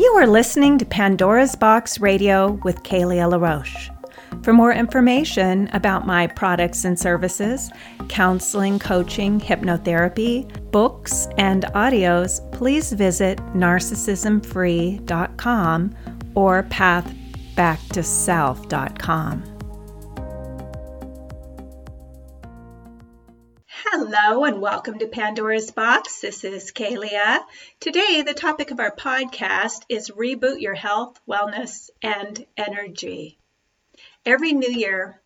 You are listening to Pandora's Box Radio with Kalia LaRoche. For more information about my products and services, counseling, coaching, hypnotherapy, books, and audios, please visit narcissismfree.com or pathbacktoself.com. Hello and welcome to Pandora's Box. This is Kalia. Today, the topic of our podcast is Reboot Your Health, Wellness, and Energy. Every new year,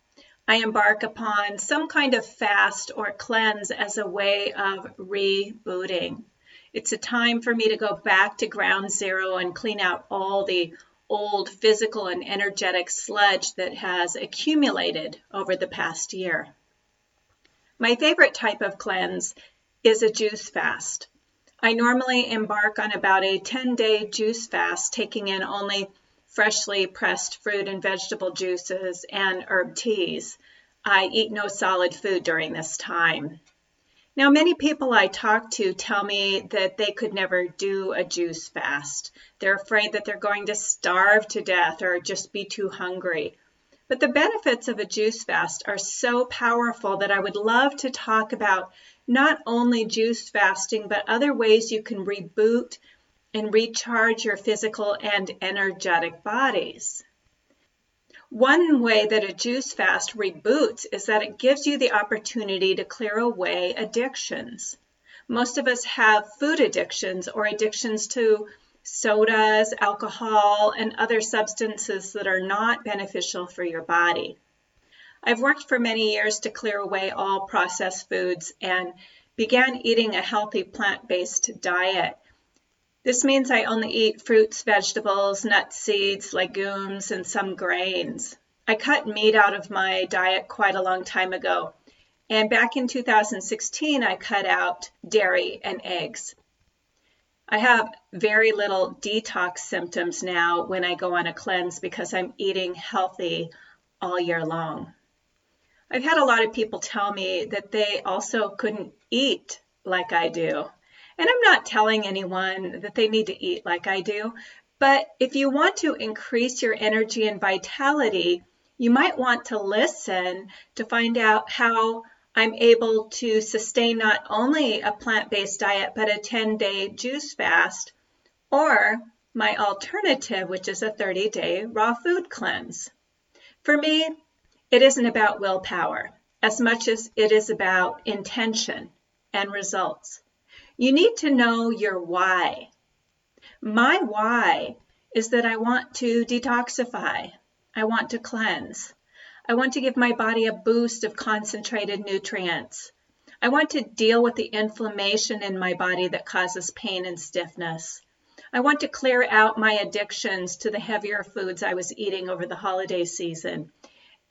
I embark upon some kind of fast or cleanse as a way of rebooting. It's a time for me to go back to ground zero and clean out all the old physical and energetic sludge that has accumulated over the past year. My favorite type of cleanse is a juice fast. I normally embark on about a 10 day juice fast, taking in only freshly pressed fruit and vegetable juices, and herb teas. I eat no solid food during this time. Now, many people I talk to tell me that they could never do a juice fast. They're afraid that they're going to starve to death or just be too hungry. But the benefits of a juice fast are so powerful that I would love to talk about not only juice fasting, but other ways you can reboot and recharge your physical and energetic bodies. One way that a juice fast reboots is that it gives you the opportunity to clear away addictions. Most of us have food addictions or addictions to sodas, alcohol, and other substances that are not beneficial for your body. I've worked for many years to clear away all processed foods and began eating a healthy plant based diet this means I only eat fruits, vegetables, nuts, seeds, legumes, and some grains. I cut meat out of my diet quite a long time ago. And back in 2016, I cut out dairy and eggs. I have very little detox symptoms now when I go on a cleanse because I'm eating healthy all year long. I've had a lot of people tell me that they also couldn't eat like I do. And I'm not telling anyone that they need to eat like I do, but if you want to increase your energy and vitality, you might want to listen to find out how I'm able to sustain not only a plant based diet, but a 10 day juice fast, or my alternative, which is a 30 day raw food cleanse. For me, it isn't about willpower as much as it is about intention and results. You need to know your why. My why is that I want to detoxify. I want to cleanse. I want to give my body a boost of concentrated nutrients. I want to deal with the inflammation in my body that causes pain and stiffness. I want to clear out my addictions to the heavier foods I was eating over the holiday season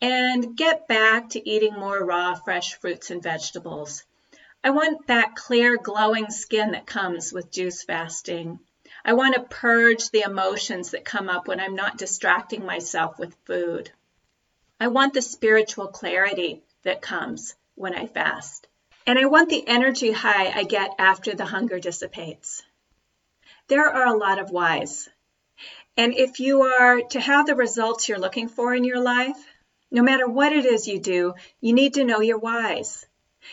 and get back to eating more raw, fresh fruits and vegetables. I want that clear, glowing skin that comes with juice fasting. I want to purge the emotions that come up when I'm not distracting myself with food. I want the spiritual clarity that comes when I fast. And I want the energy high I get after the hunger dissipates. There are a lot of whys. And if you are to have the results you're looking for in your life, no matter what it is you do, you need to know your whys.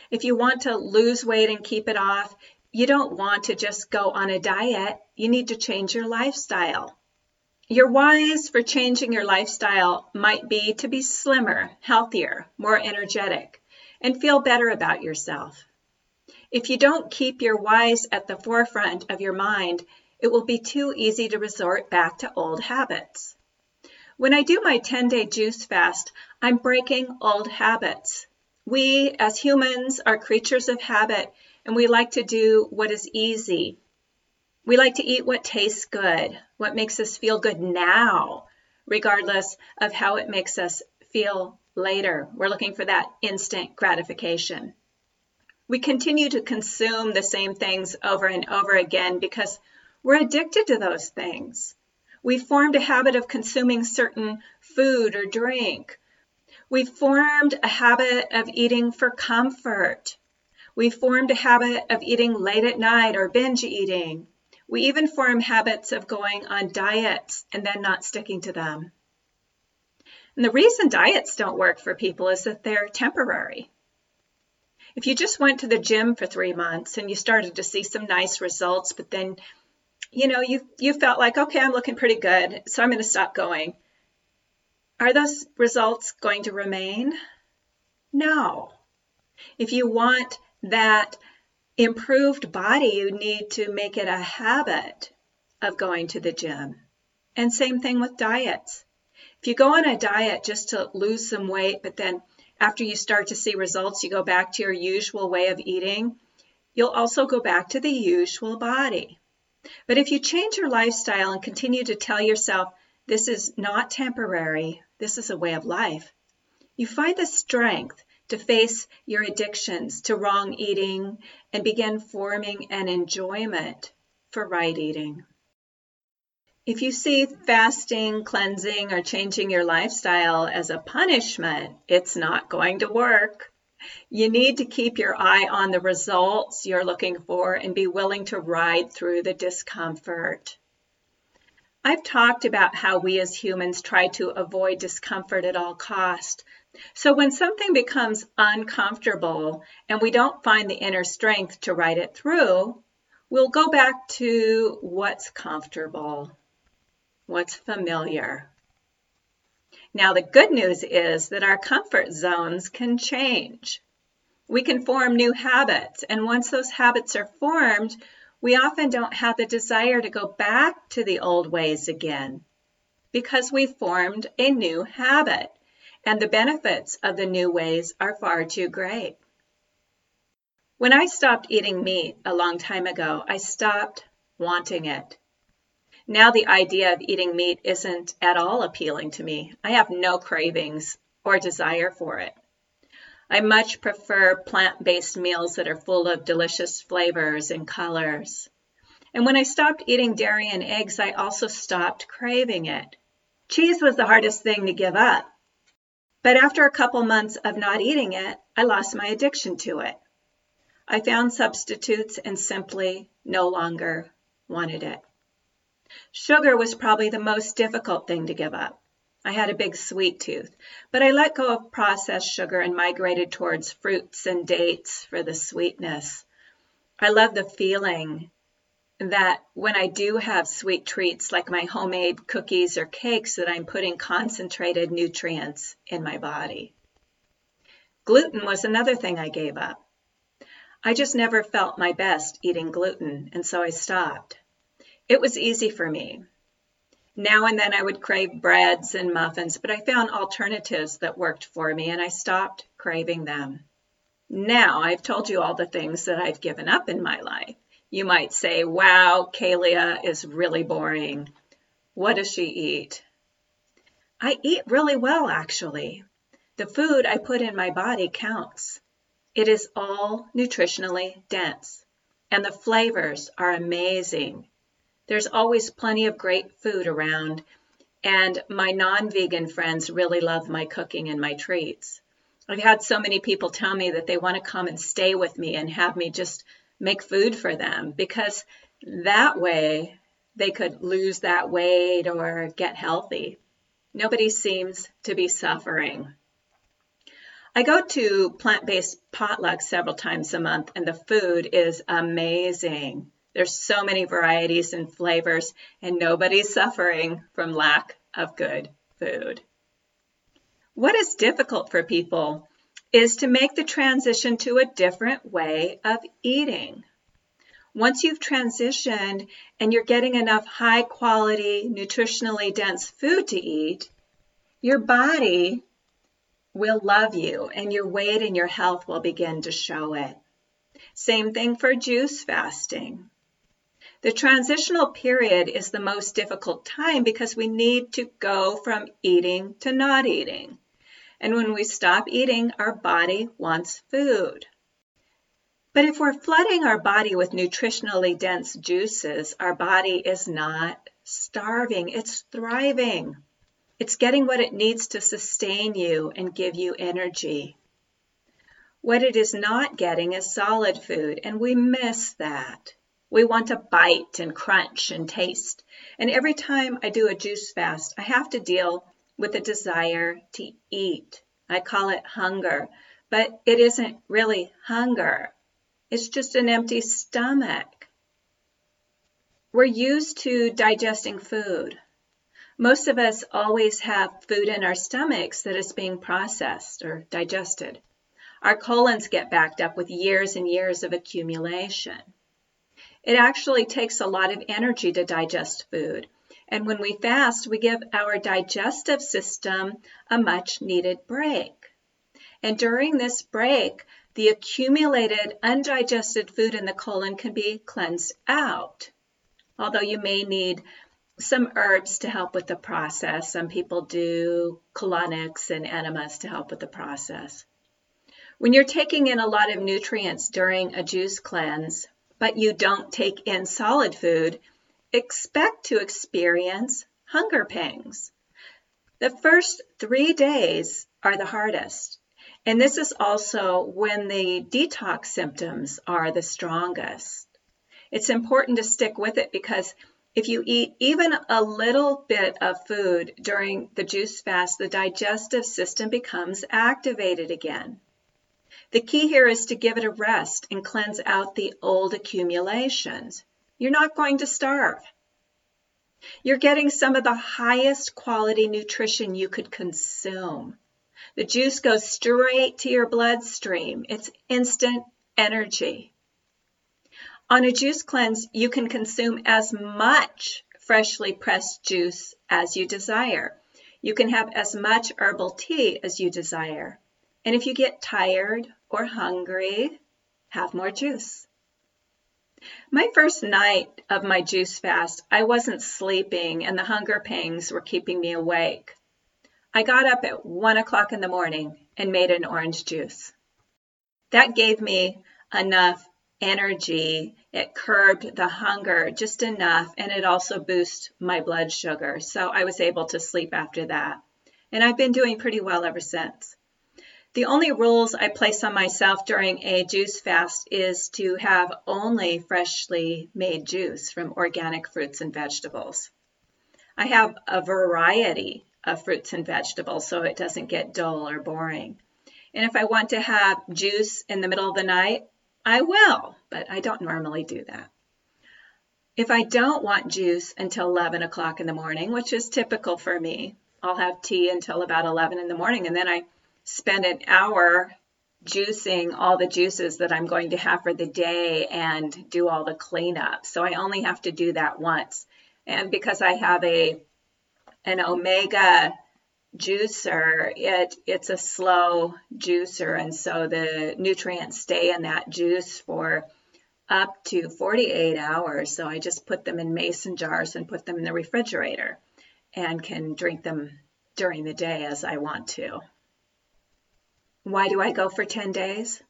If you want to lose weight and keep it off, you don't want to just go on a diet. You need to change your lifestyle. Your whys for changing your lifestyle might be to be slimmer, healthier, more energetic, and feel better about yourself. If you don't keep your whys at the forefront of your mind, it will be too easy to resort back to old habits. When I do my 10 day juice fast, I'm breaking old habits. We, as humans, are creatures of habit, and we like to do what is easy. We like to eat what tastes good, what makes us feel good now, regardless of how it makes us feel later. We're looking for that instant gratification. We continue to consume the same things over and over again because we're addicted to those things. We've formed a habit of consuming certain food or drink We've formed a habit of eating for comfort. We've formed a habit of eating late at night or binge eating. We even form habits of going on diets and then not sticking to them. And the reason diets don't work for people is that they're temporary. If you just went to the gym for three months and you started to see some nice results, but then, you know, you, you felt like, okay, I'm looking pretty good, so I'm going to stop going. Are those results going to remain? No. If you want that improved body, you need to make it a habit of going to the gym. And same thing with diets. If you go on a diet just to lose some weight, but then after you start to see results, you go back to your usual way of eating, you'll also go back to the usual body. But if you change your lifestyle and continue to tell yourself, this is not temporary, this is a way of life, you find the strength to face your addictions to wrong eating and begin forming an enjoyment for right eating. If you see fasting, cleansing, or changing your lifestyle as a punishment, it's not going to work. You need to keep your eye on the results you're looking for and be willing to ride through the discomfort. I've talked about how we as humans try to avoid discomfort at all cost. So when something becomes uncomfortable and we don't find the inner strength to ride it through, we'll go back to what's comfortable what's familiar. Now, the good news is that our comfort zones can change. We can form new habits, and once those habits are formed, we often don't have the desire to go back to the old ways again because we've formed a new habit, and the benefits of the new ways are far too great. When I stopped eating meat a long time ago, I stopped wanting it. Now the idea of eating meat isn't at all appealing to me. I have no cravings or desire for it. I much prefer plant based meals that are full of delicious flavors and colors. And when I stopped eating dairy and eggs, I also stopped craving it. Cheese was the hardest thing to give up. But after a couple months of not eating it, I lost my addiction to it. I found substitutes and simply no longer wanted it. Sugar was probably the most difficult thing to give up. I had a big sweet tooth, but I let go of processed sugar and migrated towards fruits and dates for the sweetness. I love the feeling that when I do have sweet treats like my homemade cookies or cakes that I'm putting concentrated nutrients in my body. Gluten was another thing I gave up. I just never felt my best eating gluten, and so I stopped. It was easy for me. Now and then I would crave breads and muffins, but I found alternatives that worked for me and I stopped craving them. Now I've told you all the things that I've given up in my life. You might say, wow, Kalia is really boring. What does she eat? I eat really well, actually. The food I put in my body counts. It is all nutritionally dense, and the flavors are amazing. There's always plenty of great food around, and my non vegan friends really love my cooking and my treats. I've had so many people tell me that they want to come and stay with me and have me just make food for them because that way they could lose that weight or get healthy. Nobody seems to be suffering. I go to plant based potlucks several times a month, and the food is amazing. There's so many varieties and flavors, and nobody's suffering from lack of good food. What is difficult for people is to make the transition to a different way of eating. Once you've transitioned and you're getting enough high quality, nutritionally dense food to eat, your body will love you and your weight and your health will begin to show it. Same thing for juice fasting. The transitional period is the most difficult time because we need to go from eating to not eating. And when we stop eating, our body wants food. But if we're flooding our body with nutritionally dense juices, our body is not starving, it's thriving. It's getting what it needs to sustain you and give you energy. What it is not getting is solid food, and we miss that. We want to bite and crunch and taste. And every time I do a juice fast, I have to deal with a desire to eat. I call it hunger, but it isn't really hunger. It's just an empty stomach. We're used to digesting food. Most of us always have food in our stomachs that is being processed or digested. Our colons get backed up with years and years of accumulation. It actually takes a lot of energy to digest food. And when we fast, we give our digestive system a much needed break. And during this break, the accumulated undigested food in the colon can be cleansed out. Although you may need some herbs to help with the process. Some people do colonics and enemas to help with the process. When you're taking in a lot of nutrients during a juice cleanse, but you don't take in solid food, expect to experience hunger pangs. The first three days are the hardest. And this is also when the detox symptoms are the strongest. It's important to stick with it because if you eat even a little bit of food during the juice fast, the digestive system becomes activated again. The key here is to give it a rest and cleanse out the old accumulations. You're not going to starve. You're getting some of the highest quality nutrition you could consume. The juice goes straight to your bloodstream. It's instant energy. On a juice cleanse, you can consume as much freshly pressed juice as you desire. You can have as much herbal tea as you desire. And if you get tired or hungry, have more juice. My first night of my juice fast, I wasn't sleeping and the hunger pangs were keeping me awake. I got up at one o'clock in the morning and made an orange juice. That gave me enough energy. It curbed the hunger just enough and it also boosted my blood sugar. So I was able to sleep after that. And I've been doing pretty well ever since. The only rules I place on myself during a juice fast is to have only freshly made juice from organic fruits and vegetables. I have a variety of fruits and vegetables so it doesn't get dull or boring. And if I want to have juice in the middle of the night, I will, but I don't normally do that. If I don't want juice until 11 o'clock in the morning, which is typical for me, I'll have tea until about 11 in the morning and then I spend an hour juicing all the juices that I'm going to have for the day and do all the cleanup. So I only have to do that once. And because I have a an omega juicer, it it's a slow juicer and so the nutrients stay in that juice for up to 48 hours. So I just put them in mason jars and put them in the refrigerator and can drink them during the day as I want to. Why do I go for 10 days?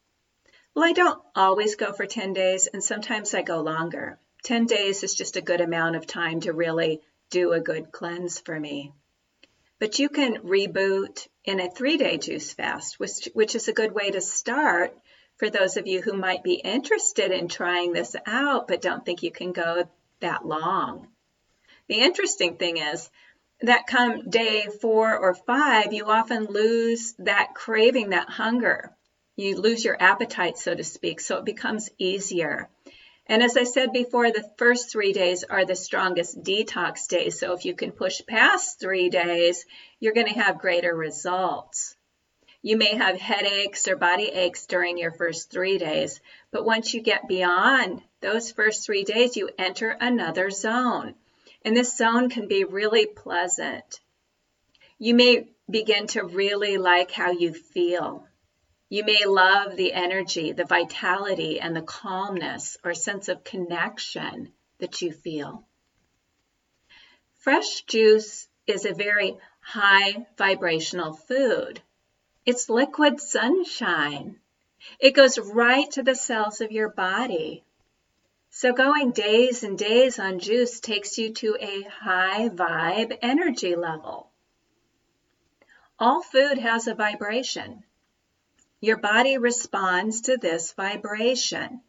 Well, I don't always go for 10 days, and sometimes I go longer. 10 days is just a good amount of time to really do a good cleanse for me. But you can reboot in a three day juice fast, which, which is a good way to start for those of you who might be interested in trying this out but don't think you can go that long. The interesting thing is, that come day four or five, you often lose that craving, that hunger. You lose your appetite, so to speak, so it becomes easier. And as I said before, the first three days are the strongest detox days. So if you can push past three days, you're going to have greater results. You may have headaches or body aches during your first three days, but once you get beyond those first three days, you enter another zone. And this zone can be really pleasant. You may begin to really like how you feel. You may love the energy, the vitality, and the calmness or sense of connection that you feel. Fresh juice is a very high vibrational food. It's liquid sunshine. It goes right to the cells of your body. So going days and days on juice takes you to a high vibe energy level. All food has a vibration. Your body responds to this vibration.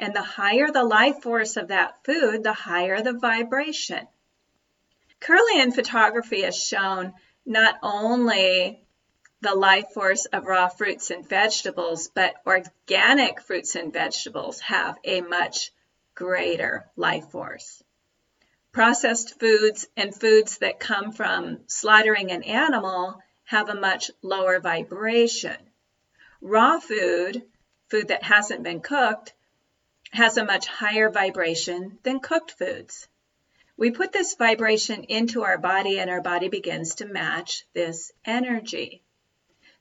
And the higher the life force of that food, the higher the vibration. Kirlian photography has shown not only the life force of raw fruits and vegetables, but organic fruits and vegetables have a much greater life force. Processed foods and foods that come from slaughtering an animal have a much lower vibration. Raw food, food that hasn't been cooked, has a much higher vibration than cooked foods. We put this vibration into our body and our body begins to match this energy.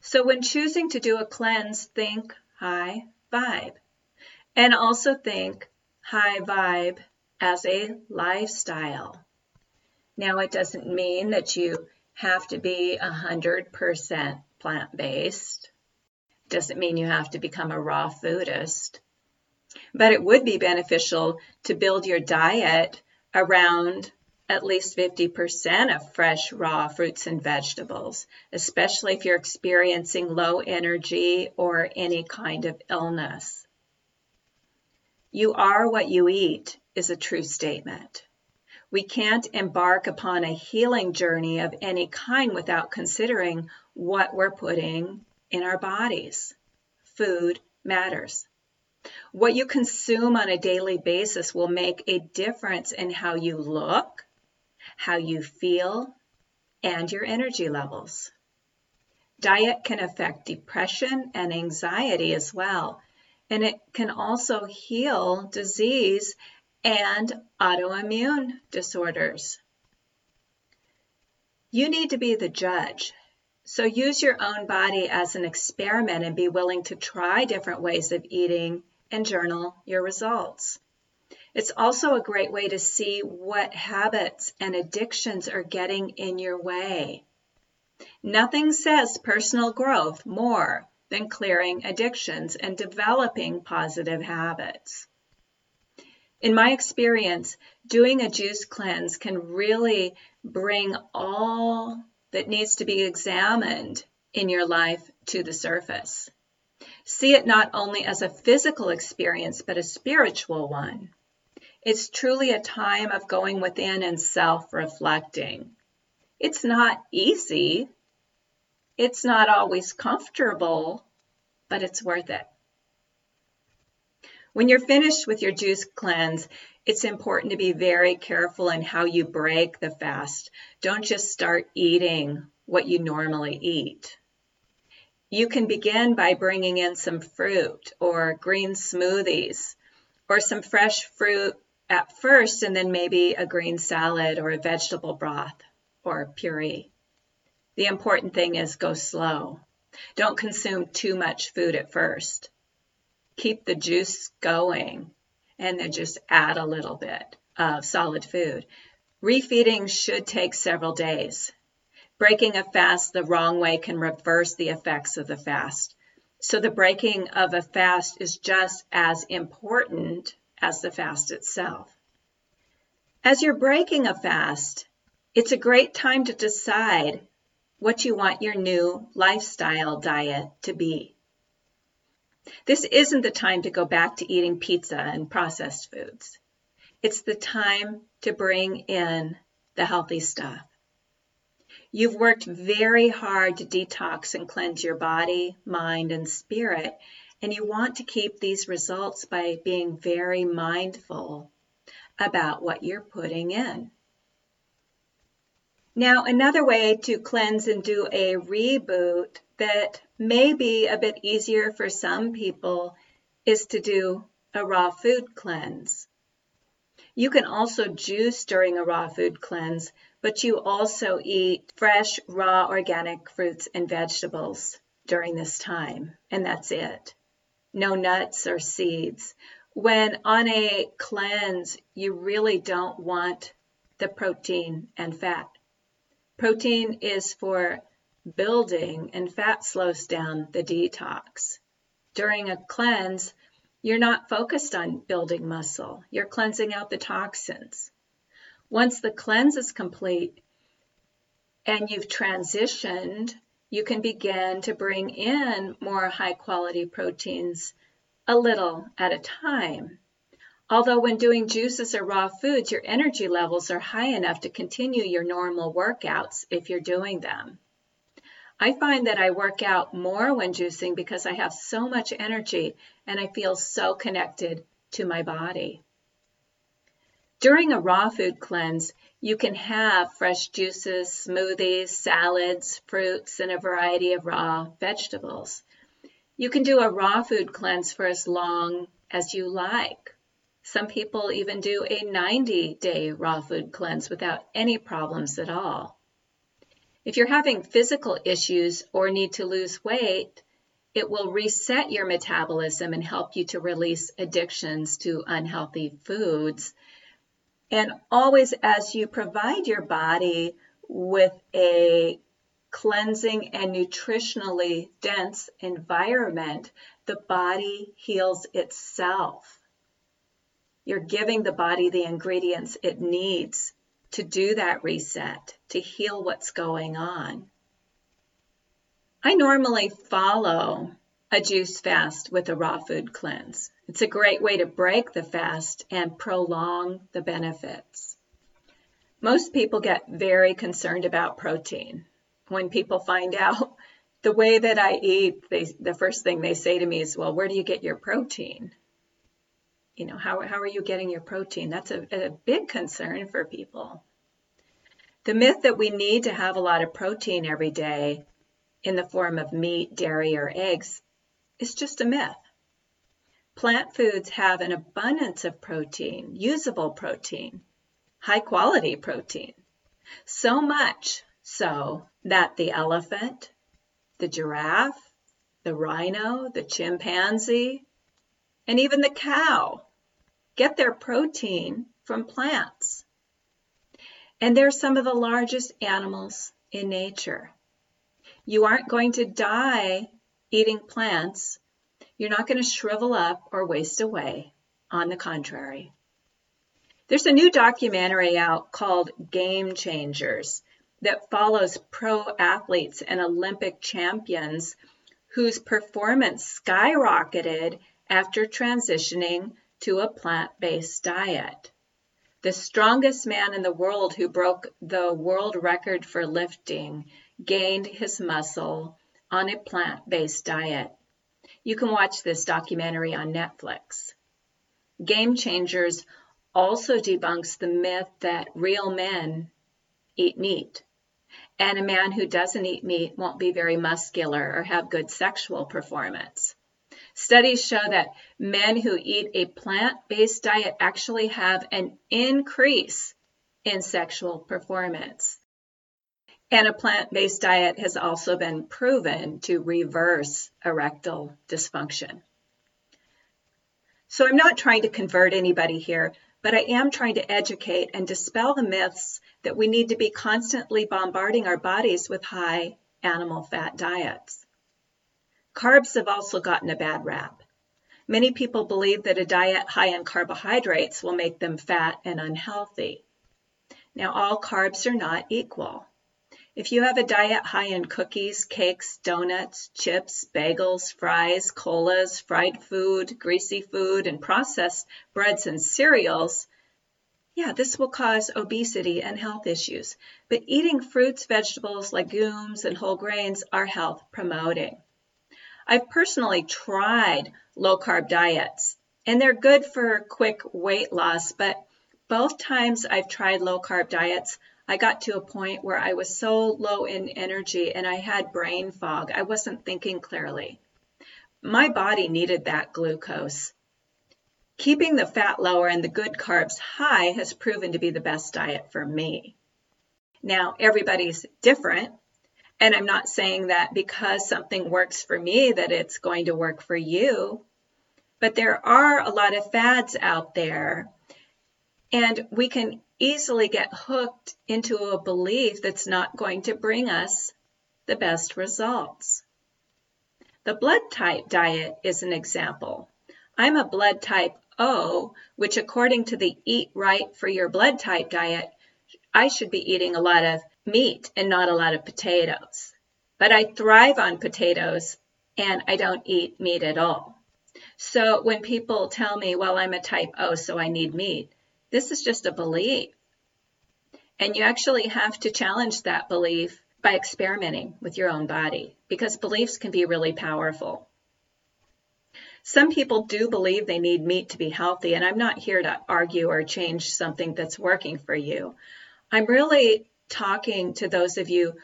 So when choosing to do a cleanse, think high vibe. And also think high vibe as a lifestyle. Now, it doesn't mean that you have to be 100% plant based. Doesn't mean you have to become a raw foodist. But it would be beneficial to build your diet around at least 50% of fresh raw fruits and vegetables, especially if you're experiencing low energy or any kind of illness. You are what you eat is a true statement. We can't embark upon a healing journey of any kind without considering what we're putting in our bodies. Food matters. What you consume on a daily basis will make a difference in how you look, how you feel, and your energy levels. Diet can affect depression and anxiety as well, and it can also heal disease and autoimmune disorders. You need to be the judge. So use your own body as an experiment and be willing to try different ways of eating and journal your results. It's also a great way to see what habits and addictions are getting in your way. Nothing says personal growth more than clearing addictions and developing positive habits. In my experience, doing a juice cleanse can really bring all that needs to be examined in your life to the surface. See it not only as a physical experience, but a spiritual one. It's truly a time of going within and self reflecting. It's not easy, it's not always comfortable, but it's worth it. When you're finished with your juice cleanse, it's important to be very careful in how you break the fast. Don't just start eating what you normally eat. You can begin by bringing in some fruit or green smoothies or some fresh fruit at first and then maybe a green salad or a vegetable broth or puree. The important thing is go slow. Don't consume too much food at first. Keep the juice going and then just add a little bit of solid food. Refeeding should take several days. Breaking a fast the wrong way can reverse the effects of the fast. So the breaking of a fast is just as important as the fast itself. As you're breaking a fast, it's a great time to decide what you want your new lifestyle diet to be. This isn't the time to go back to eating pizza and processed foods. It's the time to bring in the healthy stuff. You've worked very hard to detox and cleanse your body, mind, and spirit, and you want to keep these results by being very mindful about what you're putting in. Now, another way to cleanse and do a reboot that may be a bit easier for some people is to do a raw food cleanse. You can also juice during a raw food cleanse, but you also eat fresh, raw, organic fruits and vegetables during this time, and that's it no nuts or seeds. When on a cleanse, you really don't want the protein and fat. Protein is for building, and fat slows down the detox. During a cleanse, you're not focused on building muscle, you're cleansing out the toxins. Once the cleanse is complete and you've transitioned you can begin to bring in more high quality proteins a little at a time. Although when doing juices or raw foods, your energy levels are high enough to continue your normal workouts if you're doing them. I find that I work out more when juicing because I have so much energy and I feel so connected to my body. During a raw food cleanse, you can have fresh juices, smoothies, salads, fruits, and a variety of raw vegetables. You can do a raw food cleanse for as long as you like. Some people even do a 90 day raw food cleanse without any problems at all. If you're having physical issues or need to lose weight, it will reset your metabolism and help you to release addictions to unhealthy foods. And always, as you provide your body with a cleansing and nutritionally dense environment, the body heals itself. You're giving the body the ingredients it needs to do that reset, to heal what's going on. I normally follow a juice fast with a raw food cleanse. It's a great way to break the fast and prolong the benefits. Most people get very concerned about protein. When people find out the way that I eat, they, the first thing they say to me is, Well, where do you get your protein? You know, how, how are you getting your protein? That's a, a big concern for people. The myth that we need to have a lot of protein every day in the form of meat, dairy, or eggs is just a myth. Plant foods have an abundance of protein, usable protein, high quality protein. So much so that the elephant, the giraffe, the rhino, the chimpanzee, and even the cow get their protein from plants. And they're some of the largest animals in nature. You aren't going to die eating plants. You're not going to shrivel up or waste away. On the contrary. There's a new documentary out called Game Changers that follows pro athletes and Olympic champions whose performance skyrocketed after transitioning to a plant-based diet. The strongest man in the world who broke the world record for lifting gained his muscle on a plant-based diet. You can watch this documentary on Netflix. Game Changers also debunks the myth that real men eat meat. And a man who doesn't eat meat won't be very muscular or have good sexual performance. Studies show that men who eat a plant based diet actually have an increase in sexual performance. And a plant based diet has also been proven to reverse erectile dysfunction. So I'm not trying to convert anybody here, but I am trying to educate and dispel the myths that we need to be constantly bombarding our bodies with high animal fat diets. Carbs have also gotten a bad rap. Many people believe that a diet high in carbohydrates will make them fat and unhealthy. Now, all carbs are not equal. If you have a diet high in cookies, cakes, donuts, chips, bagels, fries, colas, fried food, greasy food, and processed breads and cereals, yeah, this will cause obesity and health issues. But eating fruits, vegetables, legumes, and whole grains are health promoting. I've personally tried low carb diets and they're good for quick weight loss, but both times I've tried low carb diets, I got to a point where I was so low in energy and I had brain fog. I wasn't thinking clearly. My body needed that glucose. Keeping the fat lower and the good carbs high has proven to be the best diet for me. Now, everybody's different, and I'm not saying that because something works for me that it's going to work for you. But there are a lot of fads out there. And we can easily get hooked into a belief that's not going to bring us the best results. The blood type diet is an example. I'm a blood type O, which according to the Eat Right for Your Blood Type diet, I should be eating a lot of meat and not a lot of potatoes. But I thrive on potatoes and I don't eat meat at all. So when people tell me, well, I'm a type O, so I need meat, this is just a belief. And you actually have to challenge that belief by experimenting with your own body because beliefs can be really powerful. Some people do believe they need meat to be healthy, and I'm not here to argue or change something that's working for you. I'm really talking to those of you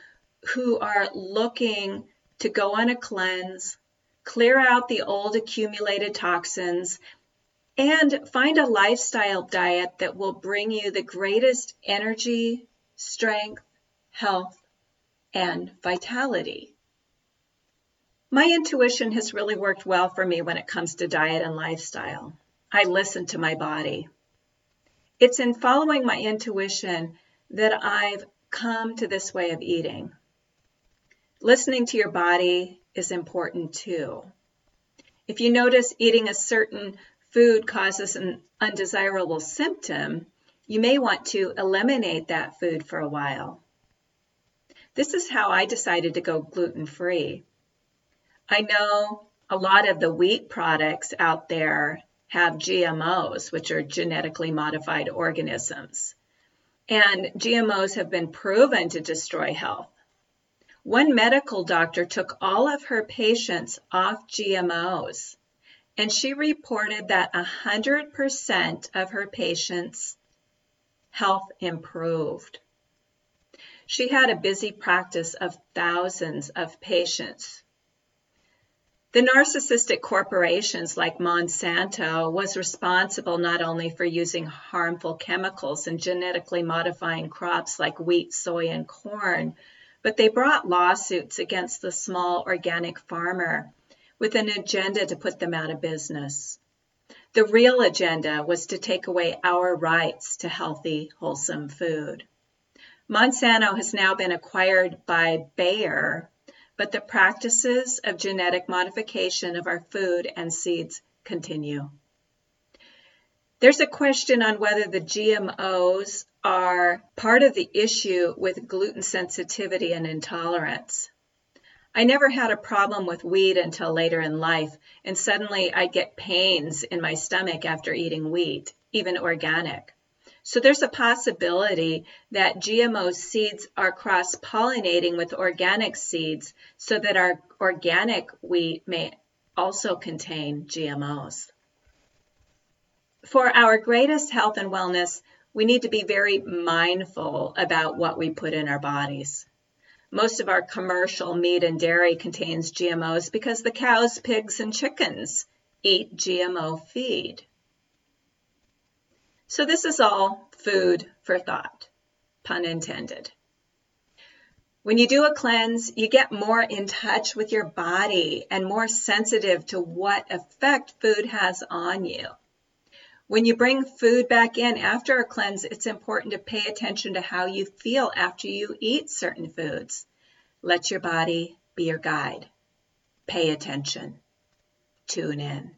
who are looking to go on a cleanse, clear out the old accumulated toxins, and find a lifestyle diet that will bring you the greatest energy, strength, health, and vitality. My intuition has really worked well for me when it comes to diet and lifestyle. I listen to my body. It's in following my intuition that I've come to this way of eating. Listening to your body is important too. If you notice eating a certain food causes an undesirable symptom, you may want to eliminate that food for a while. This is how I decided to go gluten free. I know a lot of the wheat products out there have GMOs, which are genetically modified organisms. And GMOs have been proven to destroy health. One medical doctor took all of her patients off GMOs, and she reported that 100% of her patients' health improved. She had a busy practice of thousands of patients. The narcissistic corporations like Monsanto was responsible not only for using harmful chemicals and genetically modifying crops like wheat, soy, and corn, but they brought lawsuits against the small organic farmer with an agenda to put them out of business. The real agenda was to take away our rights to healthy, wholesome food. Monsanto has now been acquired by Bayer, but the practices of genetic modification of our food and seeds continue. There's a question on whether the GMOs are part of the issue with gluten sensitivity and intolerance. I never had a problem with wheat until later in life, and suddenly I'd get pains in my stomach after eating wheat, even organic. So there's a possibility that GMO seeds are cross pollinating with organic seeds so that our organic wheat may also contain GMOs. For our greatest health and wellness, we need to be very mindful about what we put in our bodies. Most of our commercial meat and dairy contains GMOs because the cows, pigs, and chickens eat GMO feed. So this is all food for thought, pun intended. When you do a cleanse, you get more in touch with your body and more sensitive to what effect food has on you. When you bring food back in after a cleanse, it's important to pay attention to how you feel after you eat certain foods. Let your body be your guide. Pay attention. Tune in.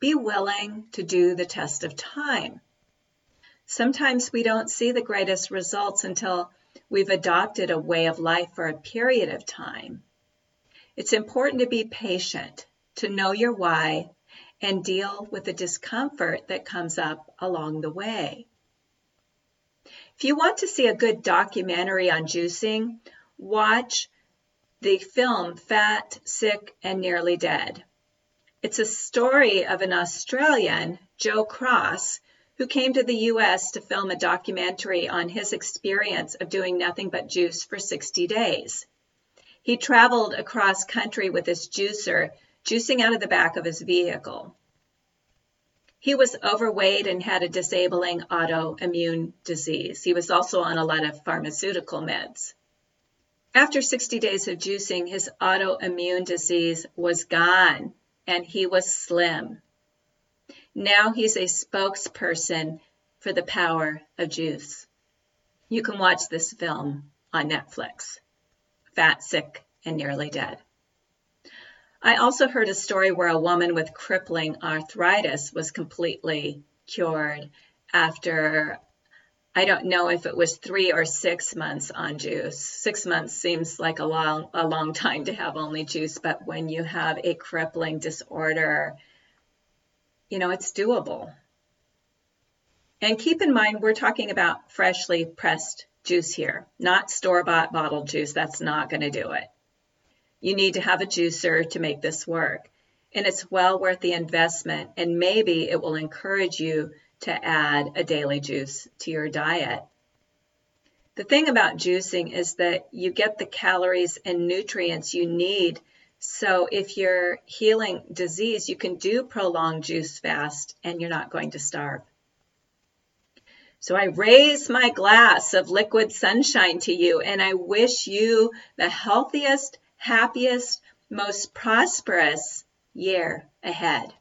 Be willing to do the test of time. Sometimes we don't see the greatest results until we've adopted a way of life for a period of time. It's important to be patient, to know your why, and deal with the discomfort that comes up along the way. If you want to see a good documentary on juicing, watch the film Fat, Sick, and Nearly Dead. It's a story of an Australian, Joe Cross, who came to the US to film a documentary on his experience of doing nothing but juice for 60 days. He traveled across country with his juicer, juicing out of the back of his vehicle. He was overweight and had a disabling autoimmune disease. He was also on a lot of pharmaceutical meds. After 60 days of juicing, his autoimmune disease was gone and he was slim. Now he's a spokesperson for the power of juice. You can watch this film on Netflix Fat, Sick, and Nearly Dead. I also heard a story where a woman with crippling arthritis was completely cured after I don't know if it was three or six months on juice. Six months seems like a long, a long time to have only juice, but when you have a crippling disorder, you know, it's doable. And keep in mind, we're talking about freshly pressed juice here, not store bought bottled juice. That's not going to do it. You need to have a juicer to make this work. And it's well worth the investment, and maybe it will encourage you to add a daily juice to your diet. The thing about juicing is that you get the calories and nutrients you need. So if you're healing disease, you can do prolonged juice fast and you're not going to starve. So I raise my glass of liquid sunshine to you and I wish you the healthiest, happiest, most prosperous year ahead.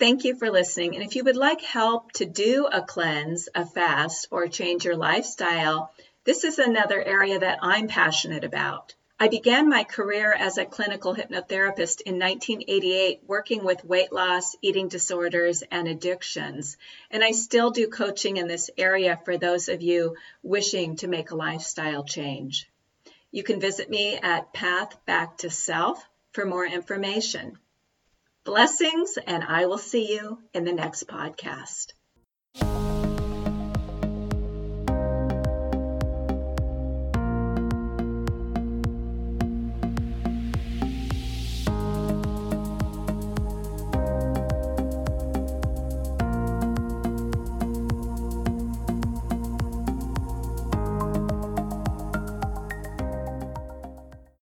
Thank you for listening. And if you would like help to do a cleanse, a fast, or change your lifestyle, this is another area that I'm passionate about. I began my career as a clinical hypnotherapist in 1988, working with weight loss, eating disorders, and addictions. And I still do coaching in this area for those of you wishing to make a lifestyle change. You can visit me at Path Back to Self for more information. Blessings, and I will see you in the next podcast.